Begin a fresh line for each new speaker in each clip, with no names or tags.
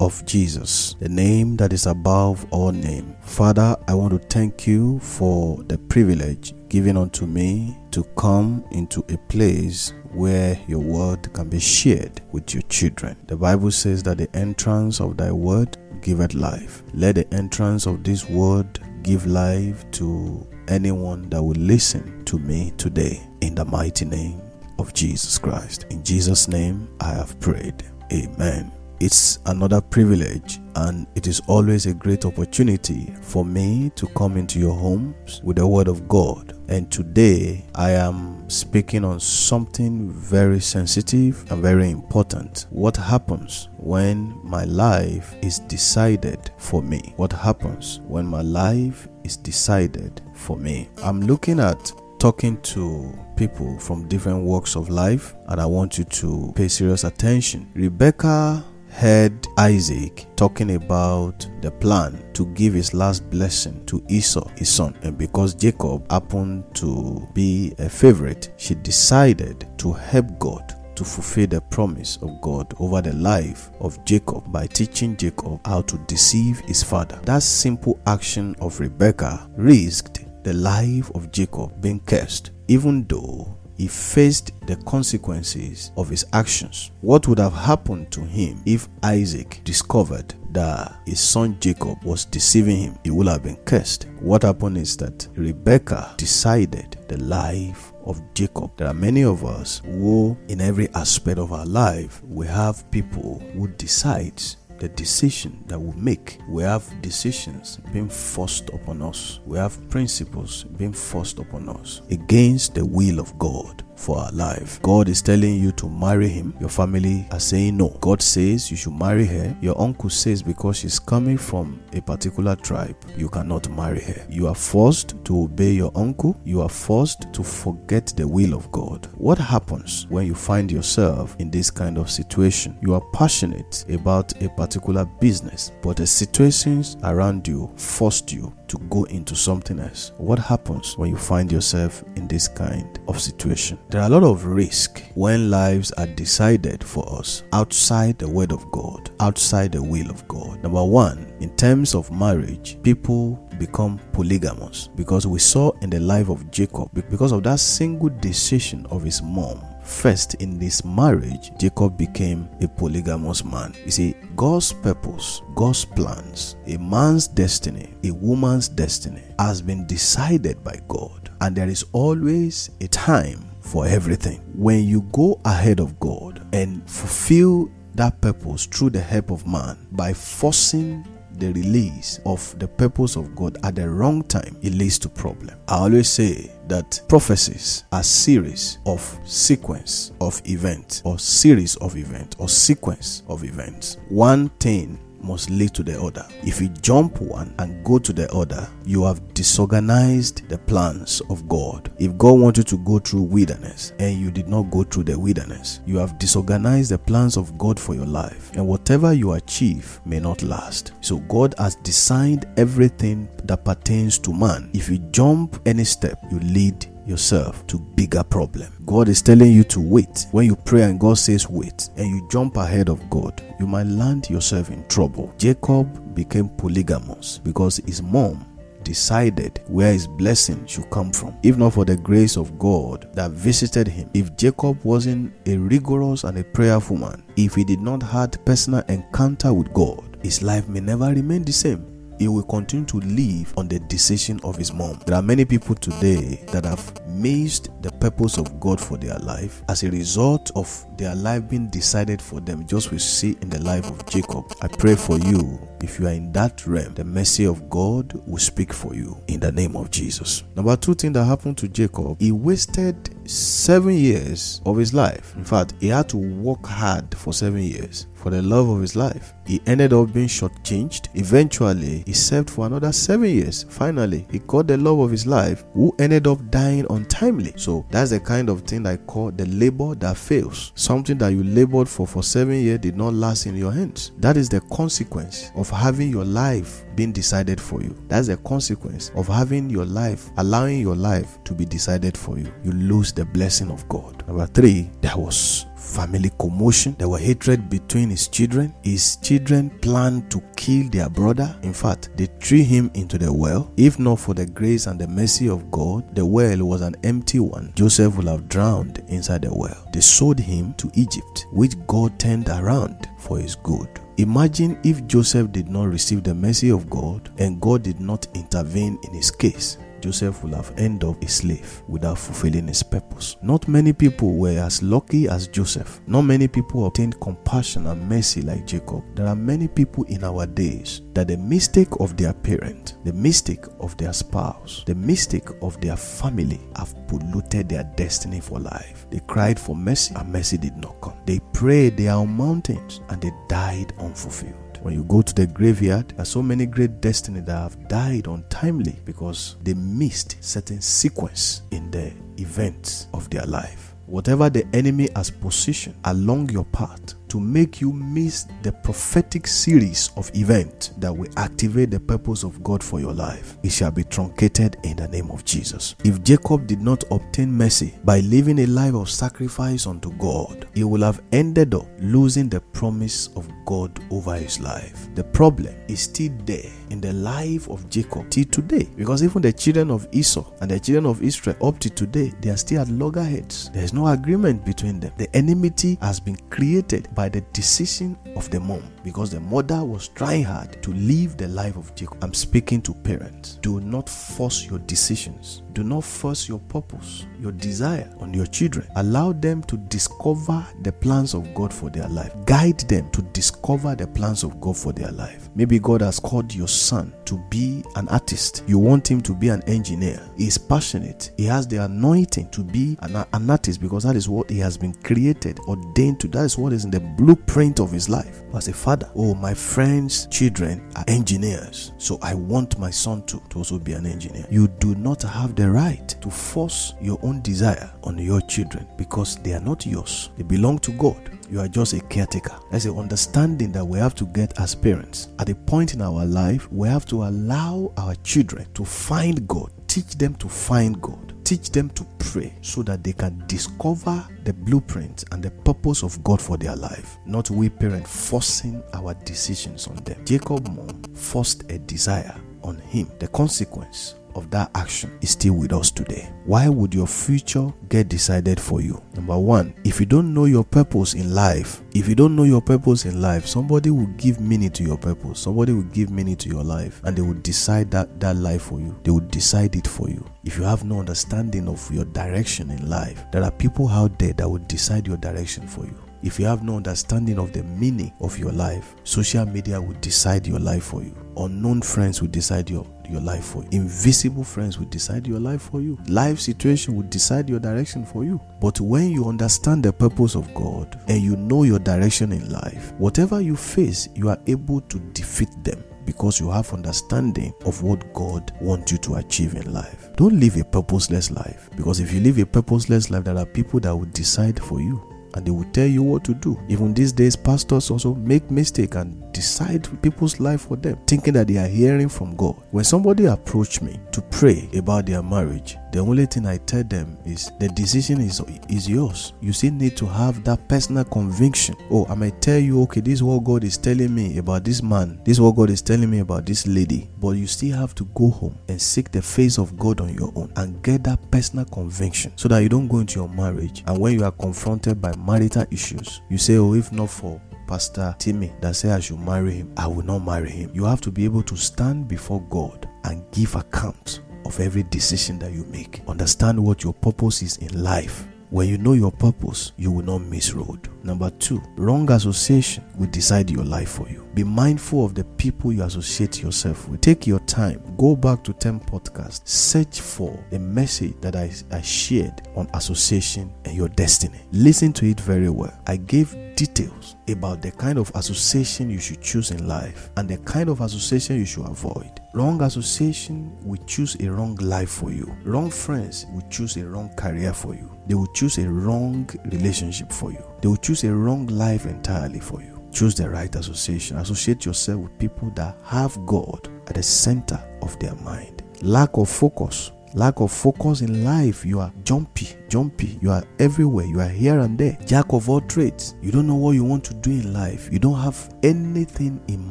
of Jesus, the name that is above all name. Father, I want to thank you for the privilege given unto me to come into a place where your word can be shared with your children. The Bible says that the entrance of thy word giveth life. Let the entrance of this word give life to anyone that will listen to me today in the mighty name of Jesus Christ. In Jesus' name I have prayed. Amen. It's another privilege and it is always a great opportunity for me to come into your homes with the word of God. And today I am speaking on something very sensitive and very important. What happens when my life is decided for me? What happens when my life is decided for me? I'm looking at talking to people from different walks of life and I want you to pay serious attention. Rebecca heard Isaac talking about the plan to give his last blessing to Esau, his son. And because Jacob happened to be a favorite, she decided to help God to fulfill the promise of God over the life of Jacob by teaching Jacob how to deceive his father. That simple action of Rebecca risked the life of Jacob being cursed, even though he faced the consequences of his actions. What would have happened to him if Isaac discovered that his son Jacob was deceiving him? He would have been cursed. What happened is that Rebecca decided the life of Jacob. There are many of us who, in every aspect of our life, we have people who decides the decision that we make. We have decisions being forced upon us. We have principles being forced upon us against the will of God for our life. God is telling you to marry him. Your family are saying no. God says you should marry her. Your uncle says because she's coming from a particular tribe, you cannot marry her. You are forced to obey your uncle. You are forced to forget the will of God. What happens when you find yourself in this kind of situation? You are passionate about a particular business, but the situations around you forced you to go into something else. What happens when you find yourself in this kind of situation? There are a lot of risk when lives are decided for us outside the word of God, outside the will of God. Number one, in terms of marriage, people become polygamous because we saw in the life of Jacob, because of that single decision of his mom, First, in this marriage, Jacob became a polygamous man. You see, God's purpose, God's plans, a man's destiny, a woman's destiny has been decided by God. And there is always a time for everything. When you go ahead of God and fulfill that purpose through the help of man by forcing the release of the purpose of God at the wrong time, it leads to problem. I always say that prophecies are series of sequence of events or series of events or sequence of events. One thing must lead to the other. If you jump one and go to the other, you have disorganized the plans of God. If God wanted to go through wilderness and you did not go through the wilderness, you have disorganized the plans of God for your life. And whatever you achieve may not last. So God has designed everything that pertains to man. If you jump any step, you lead yourself to bigger problem. God is telling you to wait. When you pray and God says wait and you jump ahead of God, you might land yourself in trouble. Jacob became polygamous because his mom decided where his blessing should come from. If not for the grace of God that visited him, if Jacob wasn't a rigorous and a prayerful man, if he did not had personal encounter with God, his life may never remain the same he will continue to live on the decision of his mom. There are many people today that have missed the purpose of God for their life as a result of their life being decided for them, just we see in the life of Jacob. I pray for you If you are in that realm, the mercy of God will speak for you in the name of Jesus. Number two thing that happened to Jacob, he wasted seven years of his life. In fact, he had to work hard for seven years for the love of his life. He ended up being shortchanged. Eventually, he served for another seven years. Finally, he got the love of his life, who ended up dying untimely. So that's the kind of thing I call the labor that fails. Something that you labored for for seven years did not last in your hands. That is the consequence of having your life being decided for you. That's a consequence of having your life, allowing your life to be decided for you. You lose the blessing of God. Number three, there was family commotion. There were hatred between his children. His children planned to kill their brother. In fact, they threw him into the well. If not for the grace and the mercy of God, the well was an empty one. Joseph would have drowned inside the well. They sold him to Egypt, which God turned around for his good. Imagine if Joseph did not receive the mercy of God and God did not intervene in his case. Joseph would have ended up a slave without fulfilling his purpose. Not many people were as lucky as Joseph. Not many people obtained compassion and mercy like Jacob. There are many people in our days that the mistake of their parent, the mistake of their spouse, the mistake of their family have polluted their destiny for life. They cried for mercy and mercy did not come. They prayed they are on mountains and they died unfulfilled. When you go to the graveyard, there are so many great destiny that have died untimely because they missed certain sequence in the events of their life. Whatever the enemy has positioned along your path to make you miss the prophetic series of events that will activate the purpose of God for your life. It shall be truncated in the name of Jesus. If Jacob did not obtain mercy by living a life of sacrifice unto God, he will have ended up losing the promise of God over his life. The problem is still there in the life of Jacob till today because even the children of Esau and the children of Israel up to today, they are still at loggerheads. There is no agreement between them. The enmity has been created by the decision of the mom because the mother was trying hard to live the life of Jacob. I'm speaking to parents. Do not force your decisions. Do not force your purpose, your desire on your children. Allow them to discover the plans of God for their life. Guide them to discover the plans of God for their life. Maybe God has called your son to be an artist. You want him to be an engineer. He is passionate. He has the anointing to be an, an artist because that is what he has been created, ordained to. That is what is in the blueprint of his life. As a father, oh, my friends' children are engineers. So I want my son to, to also be an engineer. You do not have the right to force your own desire on your children because they are not yours. They belong to God. You are just a caretaker. There's an understanding that we have to get as parents. At a point in our life, we have to allow our children to find God, teach them to find God teach them to pray so that they can discover the blueprint and the purpose of God for their life. Not we parents forcing our decisions on them. Jacob mom forced a desire on him. The consequence of that action is still with us today. Why would your future get decided for you? Number one, if you don't know your purpose in life, if you don't know your purpose in life, somebody will give meaning to your purpose. Somebody will give meaning to your life and they will decide that, that life for you. They will decide it for you. If you have no understanding of your direction in life, there are people out there that will decide your direction for you. If you have no understanding of the meaning of your life, social media will decide your life for you. Unknown friends will decide your your life for you. Invisible friends will decide your life for you. Life situation will decide your direction for you. But when you understand the purpose of God and you know your direction in life, whatever you face, you are able to defeat them because you have understanding of what God wants you to achieve in life. Don't live a purposeless life because if you live a purposeless life, there are people that will decide for you and they will tell you what to do. Even these days, pastors also make mistake and decide people's life for them, thinking that they are hearing from God. When somebody approached me to pray about their marriage, the only thing I tell them is the decision is is yours. You still need to have that personal conviction. Oh, I might tell you, okay, this is what God is telling me about this man. This is what God is telling me about this lady. But you still have to go home and seek the face of God on your own and get that personal conviction so that you don't go into your marriage and when you are confronted by marital issues, you say, Oh, if not for Pastor Timmy that say I should marry him, I will not marry him. You have to be able to stand before God and give account of every decision that you make. Understand what your purpose is in life When you know your purpose, you will not miss road. Number two, wrong association will decide your life for you. Be mindful of the people you associate yourself with. Take your time, go back to Tem podcasts, search for the message that I, I shared on association and your destiny. Listen to it very well. I gave details about the kind of association you should choose in life and the kind of association you should avoid. Wrong association will choose a wrong life for you. Wrong friends will choose a wrong career for you. They will choose a wrong relationship for you. They will choose a wrong life entirely for you. Choose the right association. Associate yourself with people that have God at the center of their mind. Lack of focus lack of focus in life. You are jumpy, jumpy. You are everywhere. You are here and there. Jack of all trades. You don't know what you want to do in life. You don't have anything in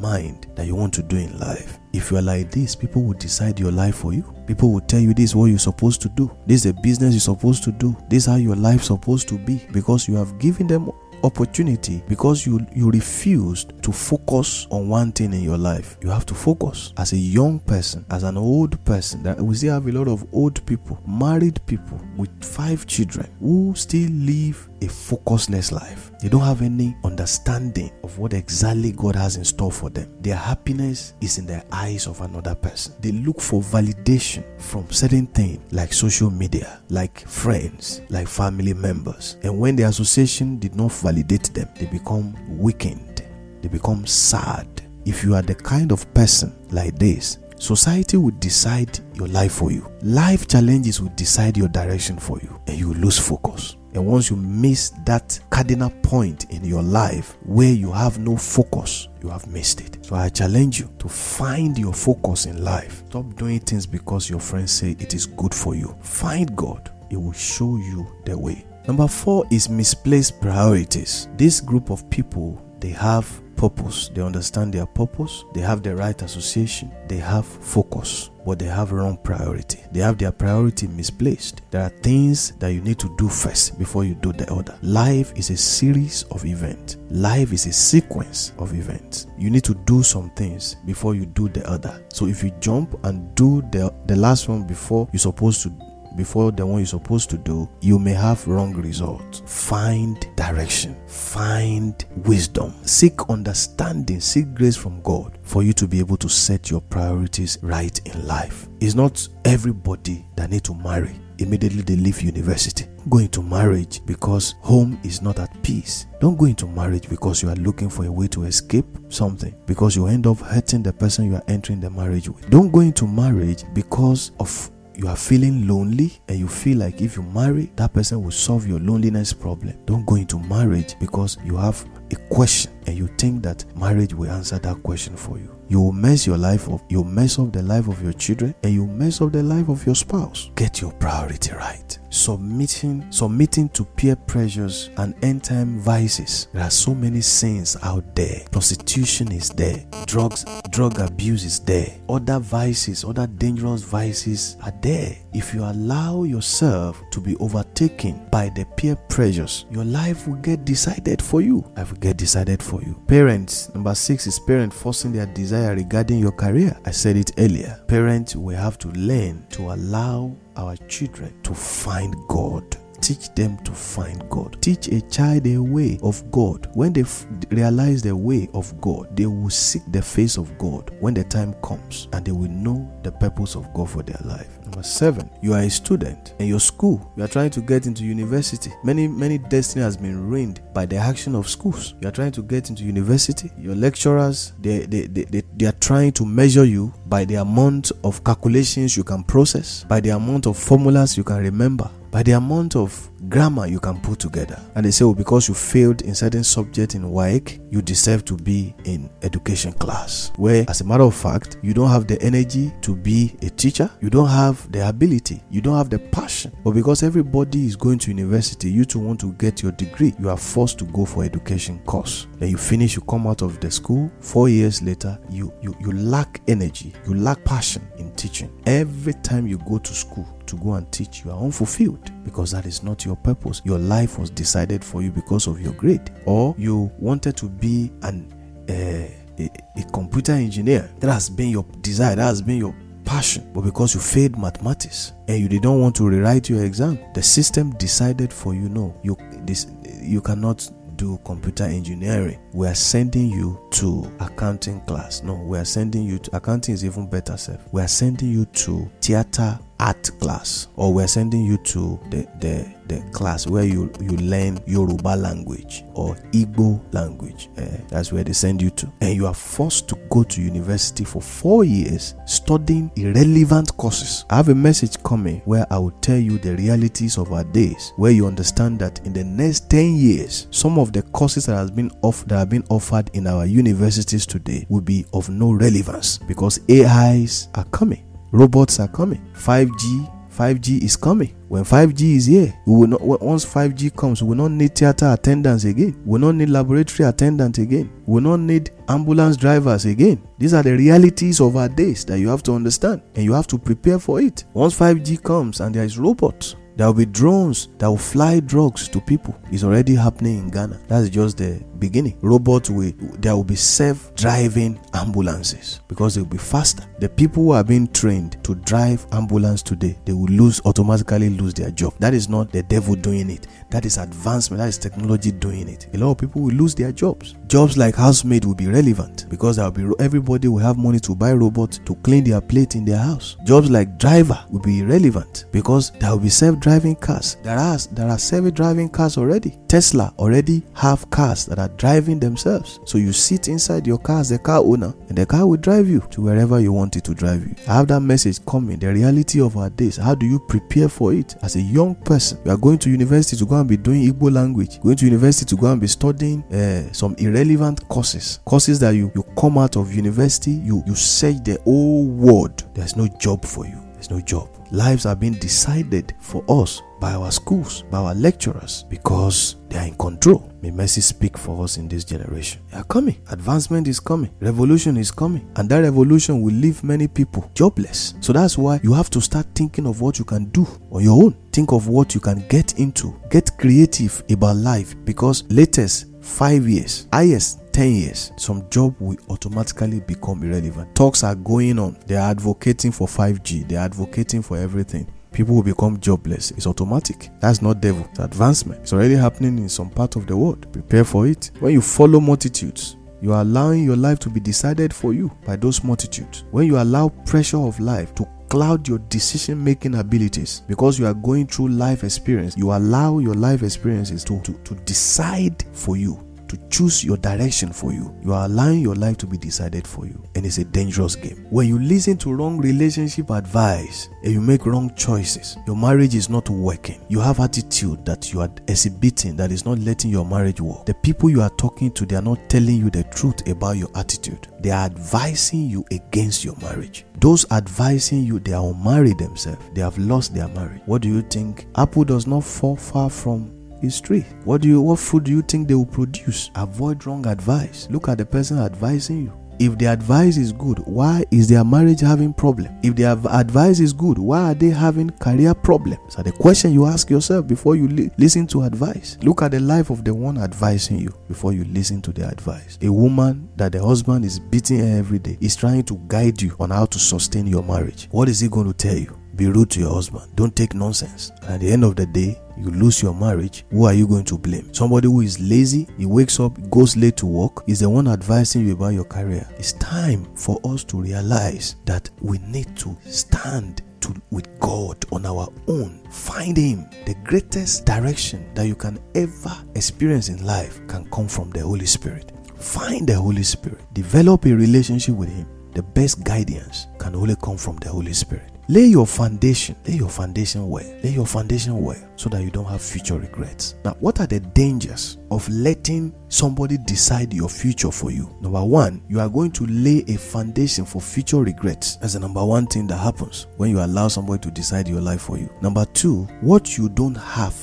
mind that you want to do in life. If you are like this, people will decide your life for you. People will tell you this is what you're supposed to do. This is a business you're supposed to do. This is how your life supposed to be because you have given them opportunity because you you refused to focus on one thing in your life. You have to focus as a young person as an old person. That we still have a lot of old people married people with five children who still live a focusless life they don't have any understanding of what exactly God has in store for them. Their happiness is in the eyes of another person. They look for validation from certain things like social media, like friends, like family members. And when the association did not validate them, they become weakened, they become sad. If you are the kind of person like this, Society will decide your life for you. Life challenges will decide your direction for you, and you lose focus. And once you miss that cardinal point in your life where you have no focus, you have missed it. So I challenge you to find your focus in life. Stop doing things because your friends say it is good for you. Find God, it will show you the way. Number four is misplaced priorities. This group of people, they have purpose. They understand their purpose. They have the right association. They have focus, but they have wrong priority. They have their priority misplaced. There are things that you need to do first before you do the other. Life is a series of events. Life is a sequence of events. You need to do some things before you do the other. So if you jump and do the the last one before you're supposed to before the one you're supposed to do, you may have wrong results. Find direction, find wisdom, seek understanding, seek grace from God for you to be able to set your priorities right in life. It's not everybody that need to marry immediately they leave university. Go into marriage because home is not at peace. Don't go into marriage because you are looking for a way to escape something because you end up hurting the person you are entering the marriage with. Don't go into marriage because of you are feeling lonely and you feel like if you marry, that person will solve your loneliness problem. Don't go into marriage because you have a question and you think that marriage will answer that question for you. You will mess your life up, you'll mess up the life of your children, and you'll mess up the life of your spouse. Get your priority right. Submitting, submitting to peer pressures and end time vices. There are so many sins out there. Prostitution is there, drugs, drug abuse is there, other vices, other dangerous vices are there. If you allow yourself to be overtaken by the peer pressures, your life will get decided for you. i will get decided for you. Parents, number six is parents forcing their desire regarding your career. I said it earlier. Parents will have to learn to allow our children to find God teach them to find God. Teach a child a way of God. When they f- realize the way of God, they will seek the face of God when the time comes and they will know the purpose of God for their life. Number seven, you are a student in your school. You are trying to get into university. Many, many destiny has been ruined by the action of schools. You are trying to get into university. Your lecturers, they, they, they, they, they are trying to measure you by the amount of calculations you can process, by the amount of formulas you can remember, by the amount of grammar you can put together. And they say, oh, because you failed in certain subject in WAEC, you deserve to be in education class. Where, as a matter of fact, you don't have the energy to be a teacher, you don't have the ability, you don't have the passion. But because everybody is going to university, you too want to get your degree, you are forced to go for education course. Then you finish, you come out of the school, four years later, you you, you lack energy, you lack passion in teaching. Every time you go to school, to go and teach, you are unfulfilled because that is not your purpose. Your life was decided for you because of your grade, or you wanted to be an uh, a, a computer engineer. That has been your desire. That has been your passion, but because you failed mathematics and you didn't want to rewrite your exam, the system decided for you no, you this you cannot do computer engineering. We are sending you to accounting class. No, we are sending you to accounting is even better self. We are sending you to theater art class or we're sending you to the, the, the class where you, you learn Yoruba language or Igbo language. Uh, that's where they send you to. And you are forced to go to university for four years studying irrelevant courses. I have a message coming where I will tell you the realities of our days, where you understand that in the next 10 years, some of the courses that has been off that have been offered in our universities today will be of no relevance because AIs are coming robots are coming 5g 5g is coming. When 5g is here we will not once 5g comes we will not need theater attendants again. We will not need laboratory attendants again. We will not need ambulance drivers again. These are the realities of our days that you have to understand and you have to prepare for it. Once 5g comes and there is robots there will be drones that will fly drugs to people. It's already happening in Ghana. That's just the beginning. Robots will there will be self-driving ambulances because they will be faster. The people who are being trained to drive ambulance today, they will lose automatically lose their job. That is not the devil doing it. That is advancement. That is technology doing it. A lot of people will lose their jobs. Jobs like housemaid will be relevant because there will be everybody will have money to buy robots to clean their plate in their house. Jobs like driver will be irrelevant because there will be self-driving cars. There are there are self-driving cars already. Tesla already have cars that are driving themselves. So you sit inside your car as the car owner, and the car will drive you to wherever you want it to drive you. I have that message coming. The reality of our days. How do you prepare for it as a young person? You are going to university to go and be doing Igbo language. Going to university to go and be studying uh, some irrelevant courses. Courses that you you come out of university, you you search the whole world. There's no job for you. There's no job. Lives are being decided for us by our schools, by our lecturers, because they are in control. May mercy speak for us in this generation. They are coming. Advancement is coming. Revolution is coming. And that revolution will leave many people jobless. So that's why you have to start thinking of what you can do on your own. Think of what you can get into. Get creative about life because latest five years, highest 10 years, some job will automatically become irrelevant. Talks are going on. They are advocating for 5G. They are advocating for everything people will become jobless. It's automatic. That's not devil. It's advancement. It's already happening in some part of the world. Prepare for it. When you follow multitudes, you are allowing your life to be decided for you by those multitudes. When you allow pressure of life to cloud your decision making abilities because you are going through life experience, you allow your life experiences to, to, to decide for you to choose your direction for you. You are allowing your life to be decided for you, and it's a dangerous game. When you listen to wrong relationship advice and you make wrong choices, your marriage is not working. You have attitude that you are exhibiting that is not letting your marriage work. The people you are talking to, they are not telling you the truth about your attitude. They are advising you against your marriage. Those advising you, they are unmarried themselves. They have lost their marriage. What do you think? Apple does not fall far from is tree. What do you what fruit do you think they will produce? Avoid wrong advice. Look at the person advising you. If the advice is good, why is their marriage having problem? If their advice is good, why are they having career problems? So the question you ask yourself before you li- listen to advice. Look at the life of the one advising you before you listen to the advice. A woman that the husband is beating every day is trying to guide you on how to sustain your marriage. What is he going to tell you? Be rude to your husband. Don't take nonsense. And at the end of the day, you lose your marriage, who are you going to blame? Somebody who is lazy, he wakes up, goes late to work, is the one advising you about your career. It's time for us to realize that we need to stand to, with God on our own. Find Him. The greatest direction that you can ever experience in life can come from the Holy Spirit. Find the Holy Spirit. Develop a relationship with Him. The best guidance can only come from the Holy Spirit. Lay your foundation, lay your foundation well, lay your foundation well so that you don't have future regrets. Now, what are the dangers of letting somebody decide your future for you? Number one, you are going to lay a foundation for future regrets. That's the number one thing that happens when you allow somebody to decide your life for you. Number two, what you don't have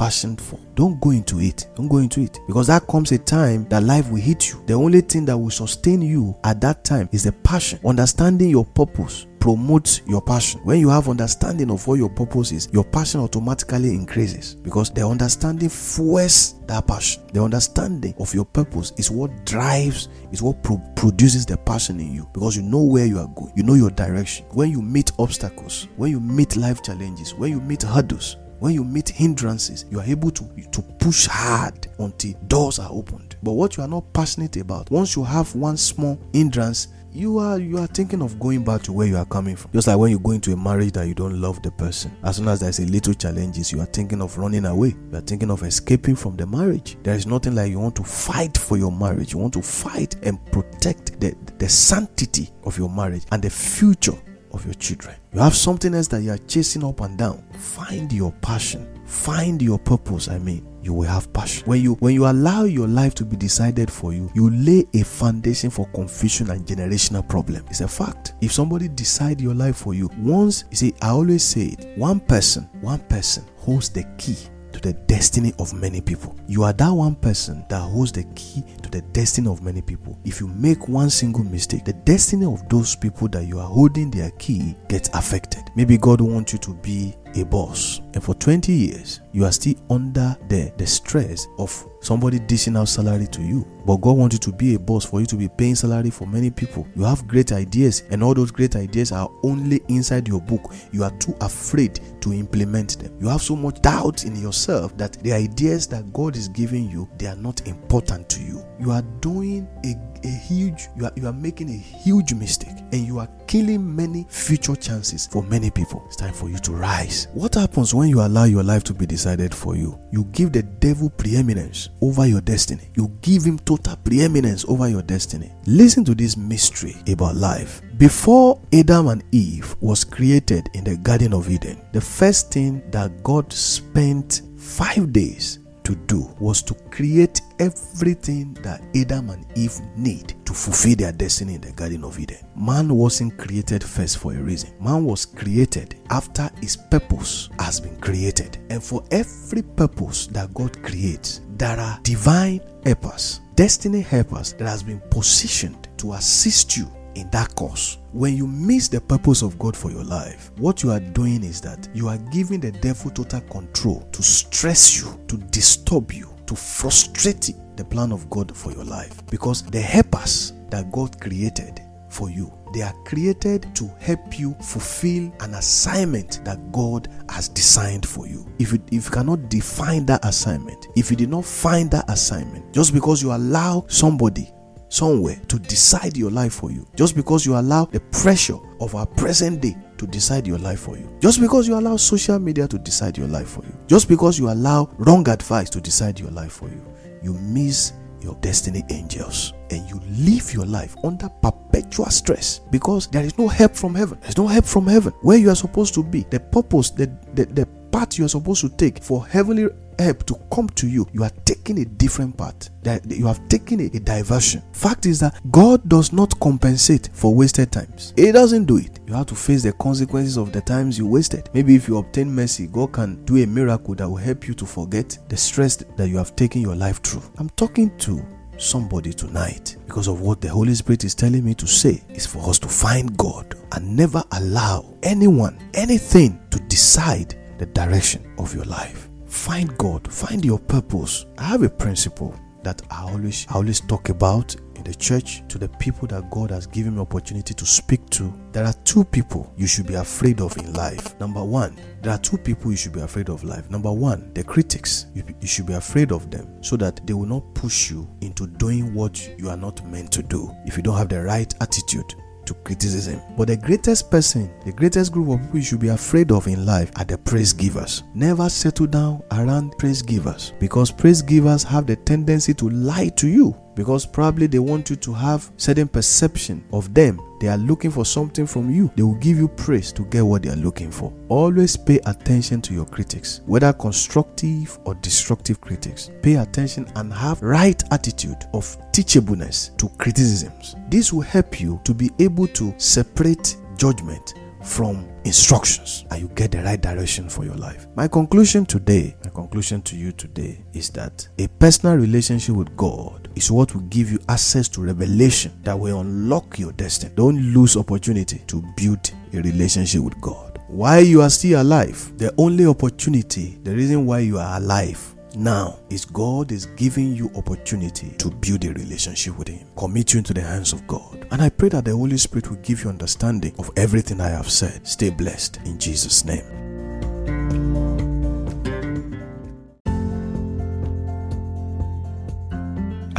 passionate for. Don't go into it. Don't go into it. Because that comes a time that life will hit you. The only thing that will sustain you at that time is the passion. Understanding your purpose promotes your passion. When you have understanding of what your purpose is, your passion automatically increases because the understanding fuels that passion. The understanding of your purpose is what drives, is what pro- produces the passion in you because you know where you are going, you know your direction. When you meet obstacles, when you meet life challenges, when you meet hurdles, when you meet hindrances, you are able to, to push hard until doors are opened. But what you are not passionate about, once you have one small hindrance, you are you are thinking of going back to where you are coming from. Just like when you go into a marriage that you don't love the person. As soon as there's a little challenges, you are thinking of running away. You are thinking of escaping from the marriage. There is nothing like you want to fight for your marriage. You want to fight and protect the, the sanctity of your marriage and the future of your children. You have something else that you are chasing up and down. Find your passion. Find your purpose, I mean. You will have passion. When you when you allow your life to be decided for you, you lay a foundation for confusion and generational problem. It's a fact. If somebody decide your life for you, once you see, I always say it, one person, one person holds the key to the destiny of many people. You are that one person that holds the key to the destiny of many people. If you make one single mistake, the destiny of those people that you are holding their key gets affected. Maybe God wants you to be a boss and for 20 years you are still under the, the stress of somebody dishing out salary to you. But god wants you to be a boss for you to be paying salary for many people. You have great ideas and all those great ideas are only inside your book. You are too afraid to implement them. You have so much doubt in yourself that the ideas that god is giving you they are not important to you. You are doing a a huge you are you are making a huge mistake and you are killing many future chances for many people. It's time for you to rise what happens when you allow your life to be decided for you? You give the devil preeminence over your destiny. You give him total preeminence over your destiny. Listen to this mystery about life. Before Adam and Eve was created in the Garden of Eden, the first thing that God spent five days to do was to create everything that Adam and Eve need to fulfill their destiny in the Garden of Eden. Man wasn't created first for a reason. Man was created after his purpose has been created. And for every purpose that God creates, there are divine helpers, destiny helpers that has been positioned to assist you in that cause. When you miss the purpose of God for your life, what you are doing is that you are giving the devil total control to stress you, to disturb you, to frustrate the plan of God for your life. Because the helpers that God created for you, they are created to help you fulfill an assignment that God has designed for you. If you, if you cannot define that assignment, if you did not find that assignment, just because you allow somebody somewhere to decide your life for you. Just because you allow the pressure of our present day to decide your life for you. Just because you allow social media to decide your life for you. Just because you allow wrong advice to decide your life for you. You miss your destiny angels and you live your life under perpetual stress because there is no help from heaven. There's no help from heaven where you are supposed to be. The purpose, the, the, the path you are supposed to take for heavenly help to come to you, you are taking a different path. That you have taken a, a, diversion. Fact is that God does not compensate for wasted times. He doesn't do it. You have to face the consequences of the times you wasted. Maybe if you obtain mercy, God can do a miracle that will help you to forget the stress that you have taken your life through. I'm talking to somebody tonight because of what the Holy Spirit is telling me to say is for us to find God and never allow anyone, anything to decide the direction of your life. Find God, find your purpose. I have a principle that I always I always talk about in the church to the people that God has given me opportunity to speak to. There are two people you should be afraid of in life. Number one, there are two people you should be afraid of life. Number one, the critics. You, you should be afraid of them so that they will not push you into doing what you are not meant to do if you don't have the right attitude to criticism. But the greatest person, the greatest group of people you should be afraid of in life are the praise givers. Never settle down around praise givers because praise givers have the tendency to lie to you because probably they want you to have certain perception of them. They are looking for something from you. They will give you praise to get what they are looking for. Always pay attention to your critics whether constructive or destructive critics. Pay attention and have right attitude of teachableness to criticisms. This will help you to be able to separate judgment from instructions. And you get the right direction for your life. My conclusion today, my conclusion to you today is that a personal relationship with God is what will give you access to revelation that will unlock your destiny. Don't lose opportunity to build a relationship with God. While you are still alive, the only opportunity, the reason why you are alive now is God is giving you opportunity to build a relationship with Him. Commit you into the hands of God. And I pray that the Holy Spirit will give you understanding of everything I have said. Stay blessed in Jesus' name.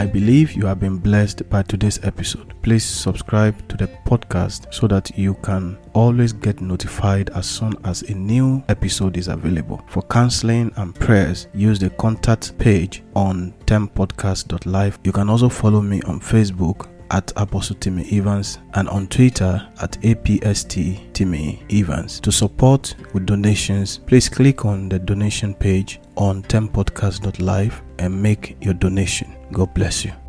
I believe you have been blessed by today's episode. Please subscribe to the podcast so that you can always get notified as soon as a new episode is available. For counseling and prayers, use the contact page on tempodcast.live. You can also follow me on Facebook at Apostle Timmy Evans and on Twitter at APST Timmy Evans. To support with donations, please click on the donation page on tempodcast.live and make your donation. God bless you.